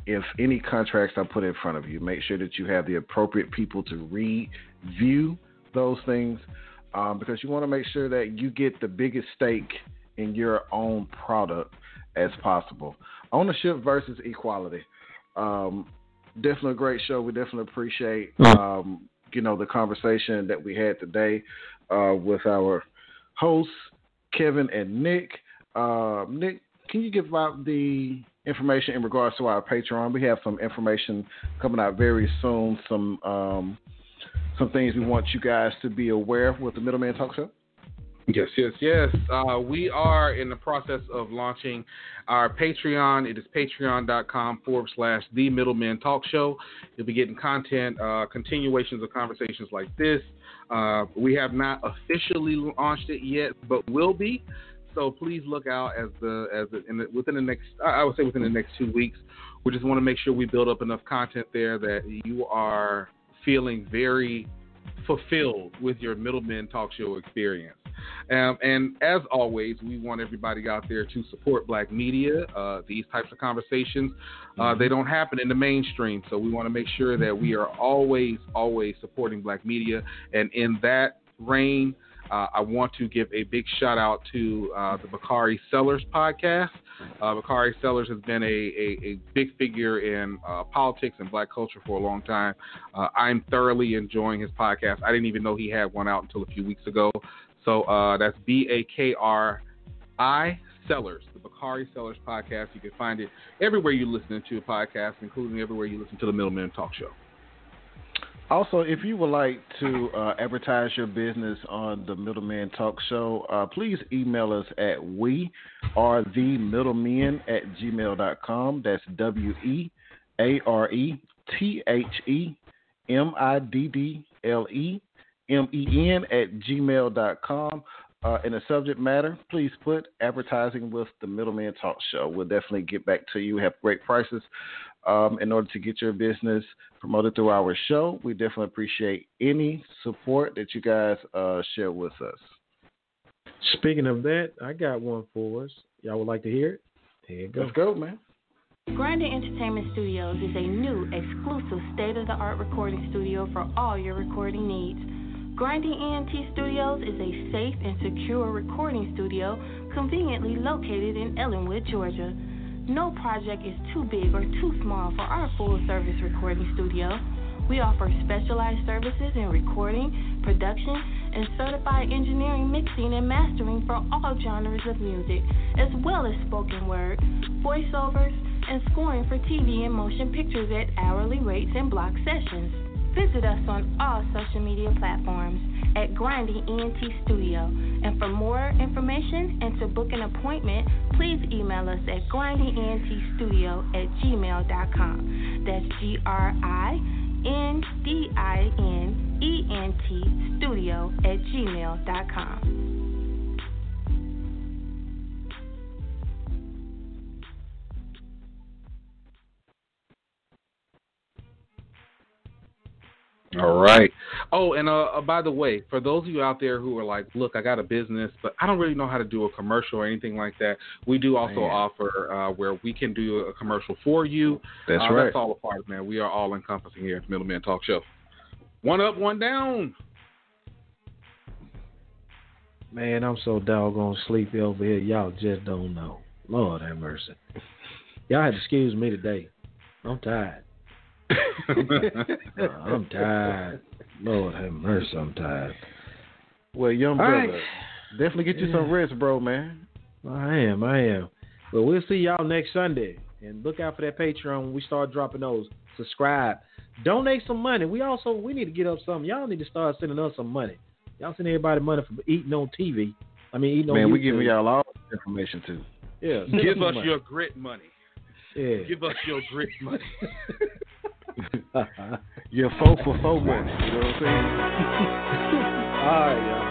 if any contracts are put in front of you, make sure that you have the appropriate people to review those things um, because you want to make sure that you get the biggest stake in your own product as possible. Ownership versus equality. Um, definitely a great show. We definitely appreciate um, you know the conversation that we had today uh, with our hosts Kevin and Nick. Uh, Nick, can you give out the information in regards to our Patreon? We have some information coming out very soon. Some um, some things we want you guys to be aware of with the Middleman Talk Show. Yes, yes, yes. Uh, we are in the process of launching our Patreon. It is patreon.com forward slash the middleman talk show. You'll be getting content, uh, continuations of conversations like this. Uh, we have not officially launched it yet, but will be. So please look out as the as the, the, within the next I would say within the next two weeks. We just want to make sure we build up enough content there that you are feeling very fulfilled with your middleman talk show experience. Um, and as always, we want everybody out there to support black media. Uh, these types of conversations, uh, mm-hmm. they don't happen in the mainstream. So we want to make sure that we are always, always supporting black media. And in that reign, uh, I want to give a big shout out to uh, the Bakari Sellers podcast. Uh, Bakari Sellers has been a, a, a big figure in uh, politics and black culture for a long time. Uh, I'm thoroughly enjoying his podcast. I didn't even know he had one out until a few weeks ago. So uh, that's B A K R I Sellers, the Bakari Sellers podcast. You can find it everywhere you listen to a podcast, including everywhere you listen to the Middleman Talk Show. Also, if you would like to uh, advertise your business on the Middleman Talk Show, uh, please email us at we are the middlemen at gmail.com. That's W E A R E T H E M I D D L E M E N at gmail.com. Uh, in the subject matter, please put advertising with the Middleman Talk Show. We'll definitely get back to you. We have great prices um, in order to get your business promoted through our show. We definitely appreciate any support that you guys uh, share with us. Speaking of that, I got one for us. Y'all would like to hear it? Here you go. Let's go, man. Grinding Entertainment Studios is a new, exclusive, state of the art recording studio for all your recording needs. Grinding ENT Studios is a safe and secure recording studio conveniently located in Ellenwood, Georgia. No project is too big or too small for our full service recording studio. We offer specialized services in recording, production, and certified engineering, mixing, and mastering for all genres of music, as well as spoken word, voiceovers, and scoring for TV and motion pictures at hourly rates and block sessions. Visit us on all social media platforms at Grinding ENT Studio. And for more information and to book an appointment, please email us at grindingentstudio at gmail.com. That's G R I N D I N E N T studio at gmail.com. All right. Oh, and uh, uh, by the way, for those of you out there who are like, look, I got a business, but I don't really know how to do a commercial or anything like that, we do also man. offer uh, where we can do a commercial for you. That's uh, right. That's all a part, of man. We are all encompassing here at Middleman Talk Show. One up, one down. Man, I'm so doggone sleepy over here. Y'all just don't know. Lord have mercy. Y'all had to excuse me today. I'm tired. I'm tired. Lord have mercy, I'm tired. Well, young All brother, right. definitely get you Yeah. some rest, bro, man. I am, I am. But we'll see y'all next Sunday. And look out for that Patreon when we start dropping those. Subscribe. Donate some money. We also we need to get up something. Y'all need to start sending us some money. Y'all send everybody money for eating on TV. I mean eating on Man, we YouTube. giving y'all all the information too. Yeah. Give some us money. your grit money. Yeah. Give us your grit money. Your four for four money. You know what I'm saying? All right, y'all.